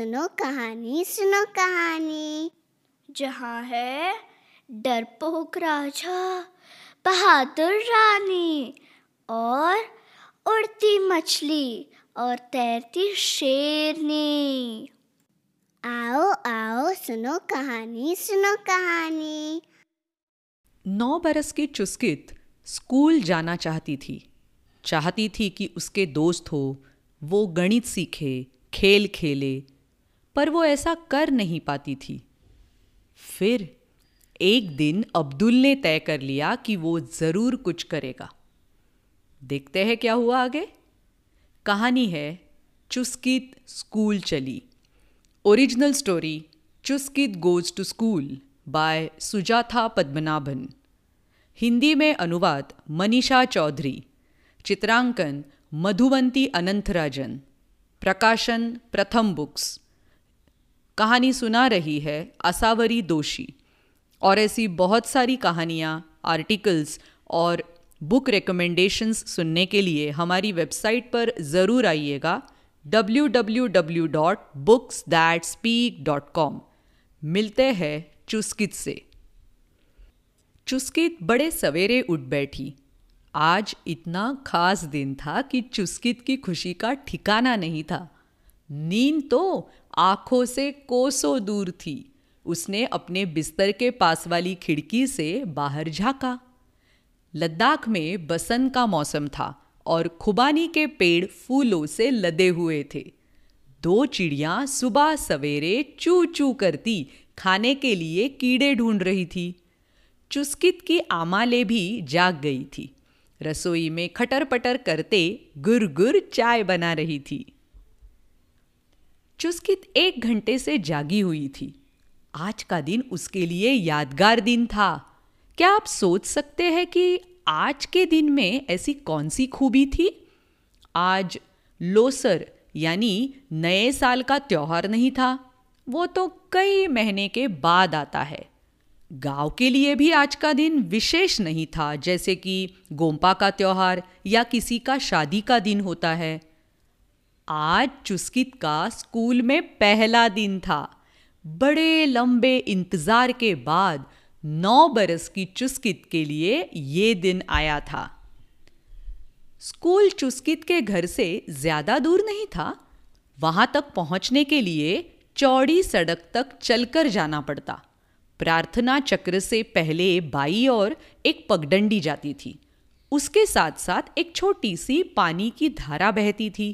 सुनो कहानी सुनो कहानी। जहाँ है डरपोक राजा, बहादुर रानी और उड़ती मछली और तैरती शेरनी। आओ आओ, सुनो कहानी सुनो कहानी। नौ बरस की चुस्कित स्कूल जाना चाहती थी। चाहती थी कि उसके दोस्त हो, वो गणित सीखे, खेल खेले पर वो ऐसा कर नहीं पाती थी। फिर एक दिन अब्दुल ने तय कर लिया कि वो ज़रूर कुछ करेगा। देखते हैं क्या हुआ आगे। कहानी है, चुस्कित स्कूल चली। Original story, Chuskit goes to school, by Sujatha Padmanabhan. Hindi में अनुवाद, मनीषा चौधरी। चित्रांकन, मधुवंती अनंतराजन। प्रकाशन, प्रथम बुक्स। कहानी सुना रही है असावरी दोषी। और ऐसी बहुत सारी कहानियाँ आर्टिकल्स और बुक रिकमेंडेशंस सुनने के लिए हमारी वेबसाइट पर ज़रूर आइएगा www.booksthatspeak.com मिलते हैं चुस्कित से। चुस्कित बड़े सवेरे उठ बैठी। आज इतना खास दिन था कि चुस्कित की खुशी का ठिकाना नहीं था। नींद तो आँखों से कोसों दूर थी। उसने अपने बिस्तर के पास वाली खिड़की से बाहर झांका। लद्दाख में बसंत का मौसम था और खुबानी के पेड़ फूलों से लदे हुए थे। दो चिड़ियाँ सुबह सवेरे चू चू करती खाने के लिए कीड़े ढूंढ रही थी। चुस्कित की आमाले भी जाग गई थी। रसोई में खटर पटर करते गुर गुर चाय बना रही थी। चुस्कित एक घंटे से जागी हुई थी। आज का दिन उसके लिए यादगार दिन था। क्या आप सोच सकते हैं कि आज के दिन में ऐसी कौन सी खूबी थी? आज लोसर, यानी नए साल का त्यौहार नहीं था। वो तो कई महीने के बाद आता है। गाँव के लिए भी आज का दिन विशेष नहीं था, जैसे कि गोम्पा का त्यौहार या किसी का शादी का दिन होता है। आज चुस्कित का स्कूल में पहला दिन था। बड़े लंबे इंतज़ार के बाद नौ बरस की चुस्कित के लिए ये दिन आया था। स्कूल चुस्कित के घर से ज़्यादा दूर नहीं था। वहाँ तक पहुँचने के लिए चौड़ी सड़क तक चलकर जाना पड़ता। प्रार्थना चक्र से पहले बाई और एक पगडंडी जाती थी। उसके साथ साथ एक छोटी सी पानी की धारा बहती थी।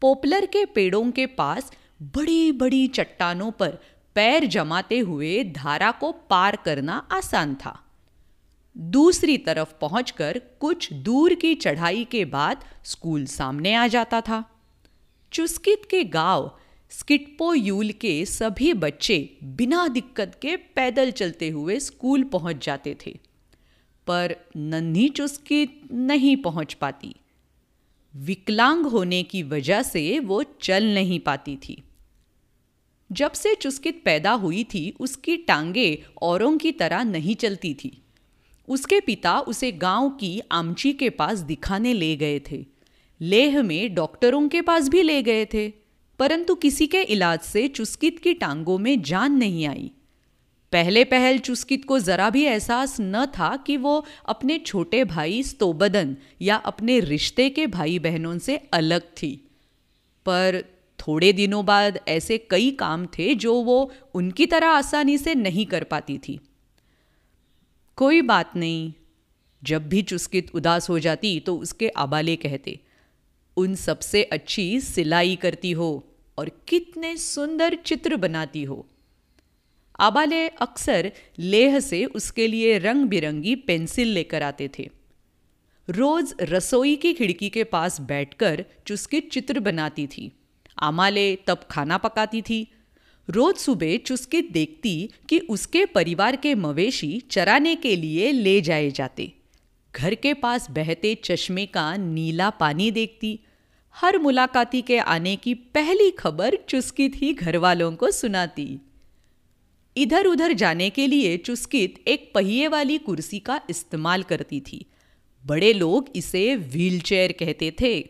पोपलर के पेड़ों के पास बड़ी बड़ी चट्टानों पर पैर जमाते हुए धारा को पार करना आसान था। दूसरी तरफ़ पहुंचकर कुछ दूर की चढ़ाई के बाद स्कूल सामने आ जाता था। चुस्कित के गाँव, स्किटपो यूल के सभी बच्चे बिना दिक्कत के पैदल चलते हुए स्कूल पहुँच जाते थे। पर नन्ही चुस्कित नहीं पहुँच पाती। विकलांग होने की वजह से वो चल नहीं पाती थी। जब से चुस्कित पैदा हुई थी, उसकी टांगे औरों की तरह नहीं चलती थी। उसके पिता उसे गाँव की आमची के पास दिखाने ले गए थे। लेह में डॉक्टरों के पास भी ले गए थे, परंतु किसी के इलाज से चुस्कित की टांगों में जान नहीं आई। पहले पहल चुस्कित को जरा भी एहसास न था कि वो अपने छोटे भाई स्तोबदन या अपने रिश्ते के भाई बहनों से अलग थी। पर थोड़े दिनों बाद ऐसे कई काम थे जो वो उनकी तरह आसानी से नहीं कर पाती थी। कोई बात नहीं, जब भी चुस्कित उदास हो जाती तो उसके आबाले कहते, उन सबसे अच्छी सिलाई करती हो और कितने सुंदर चित्र बनाती हो। आबाले अक्सर लेह से उसके लिए रंग बिरंगी पेंसिल लेकर आते थे। रोज रसोई की खिड़की के पास बैठकर चुस्की चित्र बनाती थी। आमाले तब खाना पकाती थी। रोज सुबह चुस्कित देखती कि उसके परिवार के मवेशी चराने के लिए ले जाए जाते। घर के पास बहते चश्मे का नीला पानी देखती। हर मुलाकाती के आने की पहली खबर चुस्कित ही घर वालों को सुनाती। इधर उधर जाने के लिए चुस्कित एक पहिए वाली कुर्सी का इस्तेमाल करती थी। बड़े लोग इसे व्हीलचेयर कहते थे।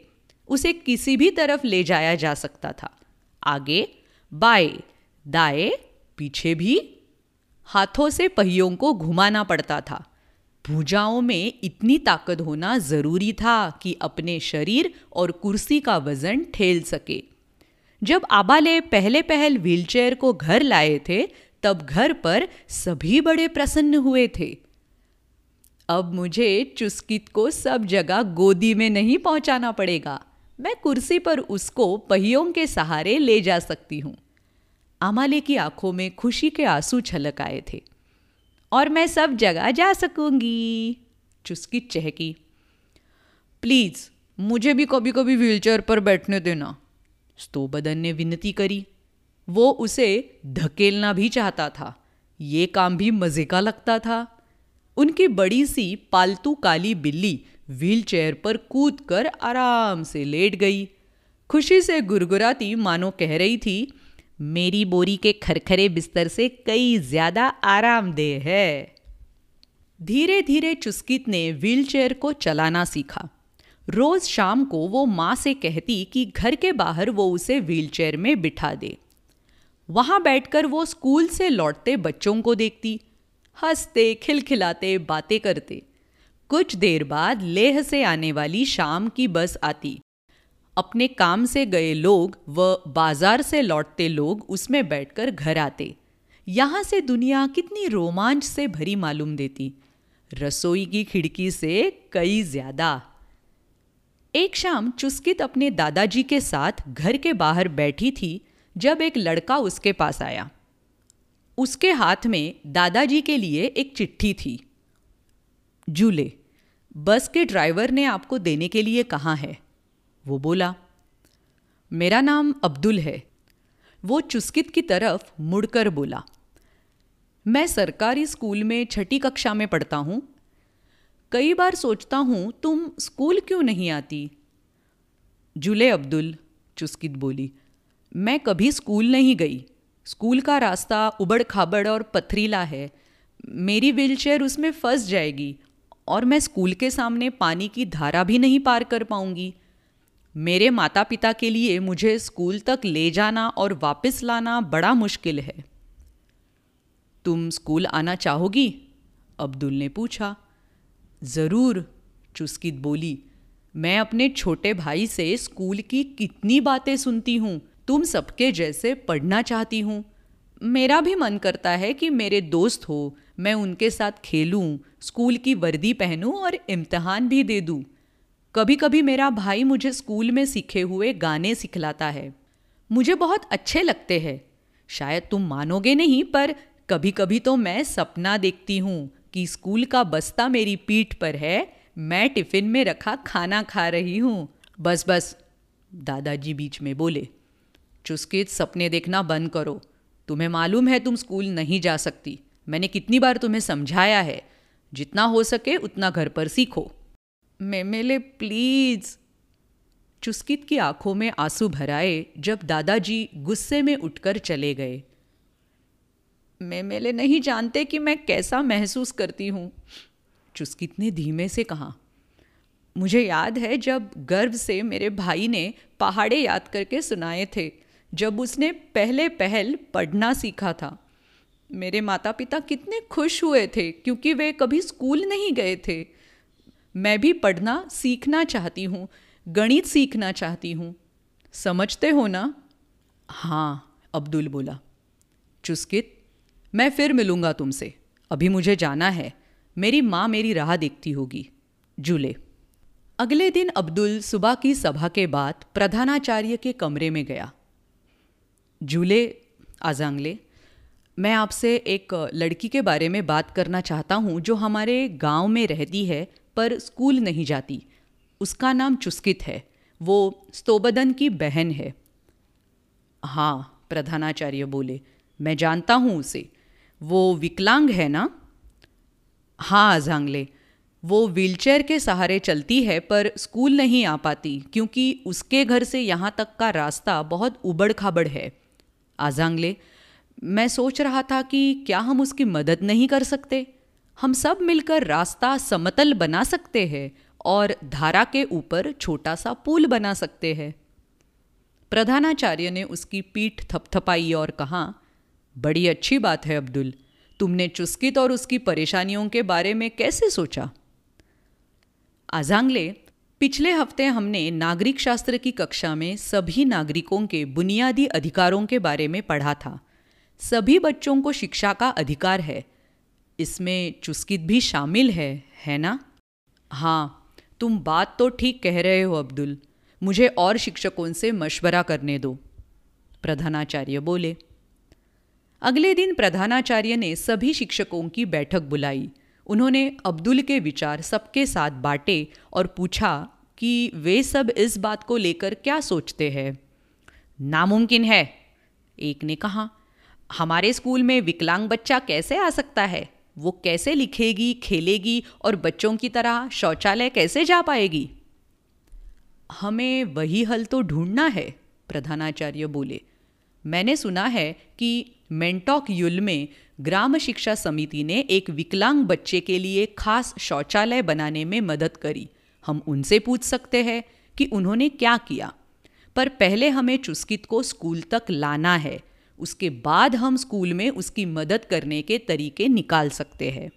उसे किसी भी तरफ़ ले जाया जा सकता था। आगे, बाएँ, दाएँ, पीछे भी हाथों से पहियों को घुमाना पड़ता था। भुजाओं में इतनी ताकत होना ज़रूरी था कि अपने शरीर और कुर्सी का वज़न ठेल सके। जब आबाले पहले पहल व्हीलचेयर को घर लाए थे तब घर पर सभी बड़े प्रसन्न हुए थे। अब मुझे चुस्कित को सब जगह गोदी में नहीं पहुंचाना पड़ेगा। मैं कुर्सी पर उसको पहियों के सहारे ले जा सकती हूँ। आमाले की आँखों में खुशी के आँसू छलक आए थे। और मैं सब जगह जा सकूँगी। चुस्कित चहकी। प्लीज़, मुझे भी कभी कभी व्हीलचेयर पर बैठने देना। स्तोबदन ने विनती करी। वो उसे धकेलना भी चाहता था। ये काम भी मज़े का लगता था। उनकी बड़ी सी पालतू काली बिल्ली व्हीलचेयर पर कूद कर आराम से लेट गई। खुशी से गुरगुराती मानो कह रही थी, मेरी बोरी के खरखरे बिस्तर से कई ज़्यादा आरामदेह है। धीरे धीरे चुस्कित ने व्हीलचेयर को चलाना सीखा। रोज शाम को वो माँ से कहती कि घर के बाहर वो उसे व्हीलचेयर में बिठा दे। वहाँ बैठकर वो स्कूल से लौटते बच्चों को देखती, हँसते, खिलखिलाते, बातें करते। कुछ देर बाद लेह से आने वाली शाम की बस आती। अपने काम से गए लोग व बाज़ार से लौटते लोग उसमें बैठकर घर आते। यहाँ से दुनिया कितनी रोमांच से भरी मालूम देती। रसोई की खिड़की से कई ज़्यादा। एक शाम चुस्कित अपने दादाजी के साथ घर के बाहर बैठी थी जब एक लड़का उसके पास आया। उसके हाथ में दादाजी के लिए एक चिट्ठी थी। जूले, बस के ड्राइवर ने आपको देने के लिए कहा है। वो बोला, मेरा नाम अब्दुल है। वो चुस्कित की तरफ़ मुड़कर बोला, मैं सरकारी स्कूल में छठी कक्षा में पढ़ता हूँ। कई बार सोचता हूँ, तुम स्कूल क्यों नहीं आती? जुले अब्दुल चुस्कित बोली मैं कभी स्कूल नहीं गई। स्कूल का रास्ता उबड़ खाबड़ और पथरीला है। मेरी व्हीलचेयर उसमें फंस जाएगी और मैं स्कूल के सामने पानी की धारा भी नहीं पार कर पाऊँगी। मेरे माता पिता के लिए मुझे स्कूल तक ले जाना और वापस लाना बड़ा मुश्किल है। तुम स्कूल आना चाहोगी? अब्दुल ने पूछा। ज़रूर, चुस्कित बोली। मैं अपने छोटे भाई से स्कूल की कितनी बातें सुनती हूँ? तुम सबके जैसे पढ़ना चाहती हूँ। मेरा भी मन करता है कि मेरे दोस्त हो मैं उनके साथ खेलूं, स्कूल की वर्दी पहनूं और इम्तहान भी दे दूँ। कभी कभी मेरा भाई मुझे स्कूल में सीखे हुए गाने सिखलाता है। मुझे बहुत अच्छे लगते हैं। शायद तुम मानोगे नहीं पर कभी कभी तो मैं सपना देखती हूँ कि स्कूल का बस्ता मेरी पीठ पर है मैं टिफ़िन में रखा खाना खा रही हूँ। बस बस दादाजी बीच में बोले। चुस्कित सपने देखना बंद करो। तुम्हें मालूम है तुम स्कूल नहीं जा सकती। मैंने कितनी बार तुम्हें समझाया है। जितना हो सके उतना घर पर सीखो। मैं, मेले, प्लीज़। चुस्कित की आँखों में आँसू भराए जब दादाजी गुस्से में उठकर चले गए। मैं, मेले नहीं जानते कि मैं कैसा महसूस करती हूँ। चुस्कित ने धीमे से कहा, मुझे याद है जब गर्व से मेरे भाई ने पहाड़े याद करके सुनाए थे। जब उसने पहले पहल पढ़ना सीखा था। मेरे माता पिता कितने खुश हुए थे, क्योंकि वे कभी स्कूल नहीं गए थे। मैं भी पढ़ना सीखना चाहती हूँ, गणित सीखना चाहती हूँ। समझते हो ना? हाँ अब्दुल बोला। चुस्कित, मैं फिर मिलूँगा तुमसे। अभी मुझे जाना है। मेरी माँ मेरी राह देखती होगी। जूले। अगले दिन अब्दुल सुबह की सभा के बाद प्रधानाचार्य के कमरे में गया। जूले आजांगले, मैं आपसे एक लड़की के बारे में बात करना चाहता हूँ जो हमारे गाँव में रहती है, पर स्कूल नहीं जाती। उसका नाम चुस्कित है। वो स्तोबदन की बहन है। हाँ प्रधानाचार्य बोले, मैं जानता हूँ उसे। वो विकलांग है ना? हाँ आजांगले। वो व्हीलचेयर के सहारे चलती है, पर स्कूल नहीं आ पाती, क्योंकि उसके घर से यहाँ तक का रास्ता बहुत उबड़ खाबड़ है। आजांगले मैं सोच रहा था कि क्या हम उसकी मदद नहीं कर सकते? हम सब मिलकर रास्ता समतल बना सकते हैं और धारा के ऊपर छोटा सा पुल बना सकते हैं। प्रधानाचार्य ने उसकी पीठ थपथपाई और कहा, बड़ी अच्छी बात है अब्दुल। तुमने चुस्कित और उसकी परेशानियों के बारे में कैसे सोचा? आजांगले पिछले हफ़्ते हमने नागरिक शास्त्र की कक्षा में सभी नागरिकों के बुनियादी अधिकारों के बारे में पढ़ा था। सभी बच्चों को शिक्षा का अधिकार है। इसमें चुस्कित भी शामिल है है ना? हाँ तुम बात तो ठीक कह रहे हो अब्दुल। मुझे और शिक्षकों से मशवरा करने दो। प्रधानाचार्य बोले। अगले दिन प्रधानाचार्य ने सभी शिक्षकों की बैठक बुलाई। उन्होंने अब्दुल के विचार सबके साथ बांटे और पूछा कि वे सब इस बात को लेकर क्या सोचते हैं। नामुमकिन है, एक ने कहा। हमारे स्कूल में विकलांग बच्चा कैसे आ सकता है? वो कैसे लिखेगी, खेलेगी और बच्चों की तरह शौचालय कैसे जा पाएगी? हमें वही हल तो ढूंढना है, प्रधानाचार्य बोले। मैंने सुना है कि मेंटॉक युल में ग्राम शिक्षा समिति ने एक विकलांग बच्चे के लिए खास शौचालय बनाने में मदद करी। हम उनसे पूछ सकते हैं कि उन्होंने क्या किया। पर पहले हमें चुस्कित को स्कूल तक लाना है। उसके बाद हम स्कूल में उसकी मदद करने के तरीके निकाल सकते हैं।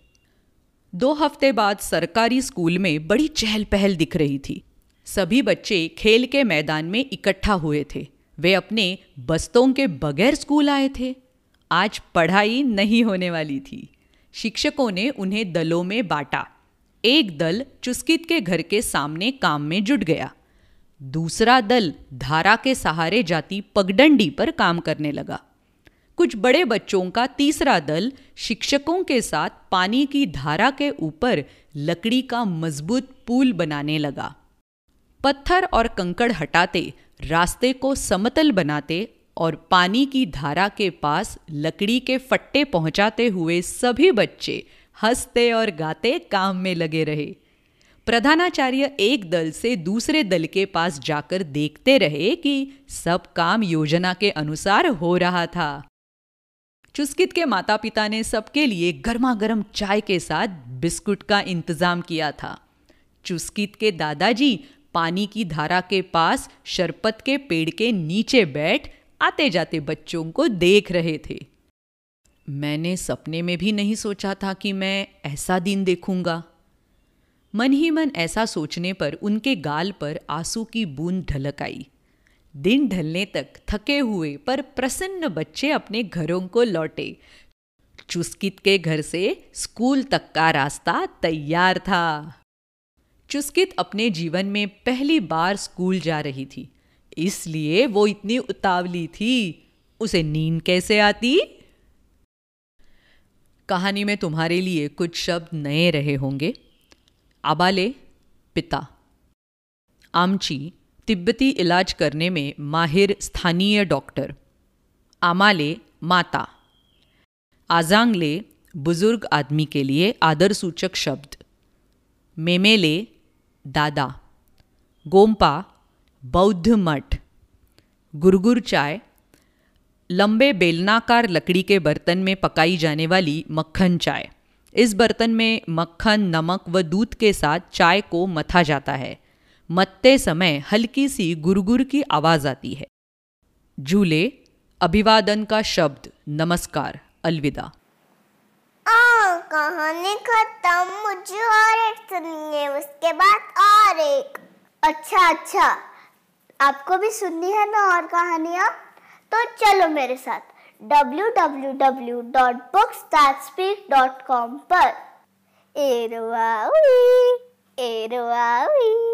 दो हफ़्ते बाद सरकारी स्कूल में बड़ी चहल पहल दिख रही थी। सभी बच्चे खेल के मैदान में इकट्ठा हुए थे। वे अपने बस्तों के बगैर स्कूल आए थे। आज पढ़ाई नहीं होने वाली थी। शिक्षकों ने उन्हें दलों में बांटा। एक दल चुस्कित के घर के सामने काम में जुट गया। दूसरा दल धारा के सहारे जाती पगडंडी पर काम करने लगा। कुछ बड़े बच्चों का तीसरा दल शिक्षकों के साथ पानी की धारा के ऊपर लकड़ी का मज़बूत पुल बनाने लगा। पत्थर और कंकड़ हटाते, रास्ते को समतल बनाते और पानी की धारा के पास लकड़ी के फट्टे पहुंचाते हुए सभी बच्चे हँसते और गाते काम में लगे रहे। प्रधानाचार्य एक दल से दूसरे दल के पास जाकर देखते रहे कि सब काम योजना के अनुसार हो रहा था। चुस्कित के माता पिता ने सबके लिए गर्मा गर्म चाय के साथ बिस्कुट का इंतज़ाम किया था। चुस्कित के दादाजी पानी की धारा के पास शरपत के पेड़ के नीचे बैठ आते जाते बच्चों को देख रहे थे। मैंने सपने में भी नहीं सोचा था कि मैं ऐसा दिन देखूँगा। मन ही मन ऐसा सोचने पर उनके गाल पर आँसू की बूंद ढलक आई। दिन ढलने तक थके हुए पर प्रसन्न बच्चे अपने घरों को लौटे। चुस्कित के घर से स्कूल तक का रास्ता तैयार था। चुस्कित अपने जीवन में पहली बार स्कूल जा रही थी। इसलिए वो इतनी उतावली थी। उसे नींद कैसे आती? कहानी में तुम्हारे लिए कुछ शब्द नए रहे होंगे। आबाले, पिता। आमची, तिब्बती इलाज करने में माहिर स्थानीय डॉक्टर। आमाले, माता। आजांगले, बुज़ुर्ग आदमी के लिए आदर सूचक शब्द। मेमेले, दादा। गोम्पा बौद्ध मठ, गुरगुर चाय, लंबे बेलनाकार लकड़ी के बर्तन में पकाई जाने वाली मक्खन चाय। इस बर्तन में मक्खन, नमक व दूध के साथ चाय को मथा जाता है। मत्ते समय हल्की सी गुरगुर की आवाज़ आती है। झूले, अभिवादन का शब्द, नमस्कार, अलविदा। कहानी खत्म। मुझे और एक सुननी है उसके बाद और एक। अच्छा अच्छा। आपको भी सुननी है ना और कहानियाँ? तो चलो मेरे साथ www.books.speak.com पर। एरवावी एरवावी।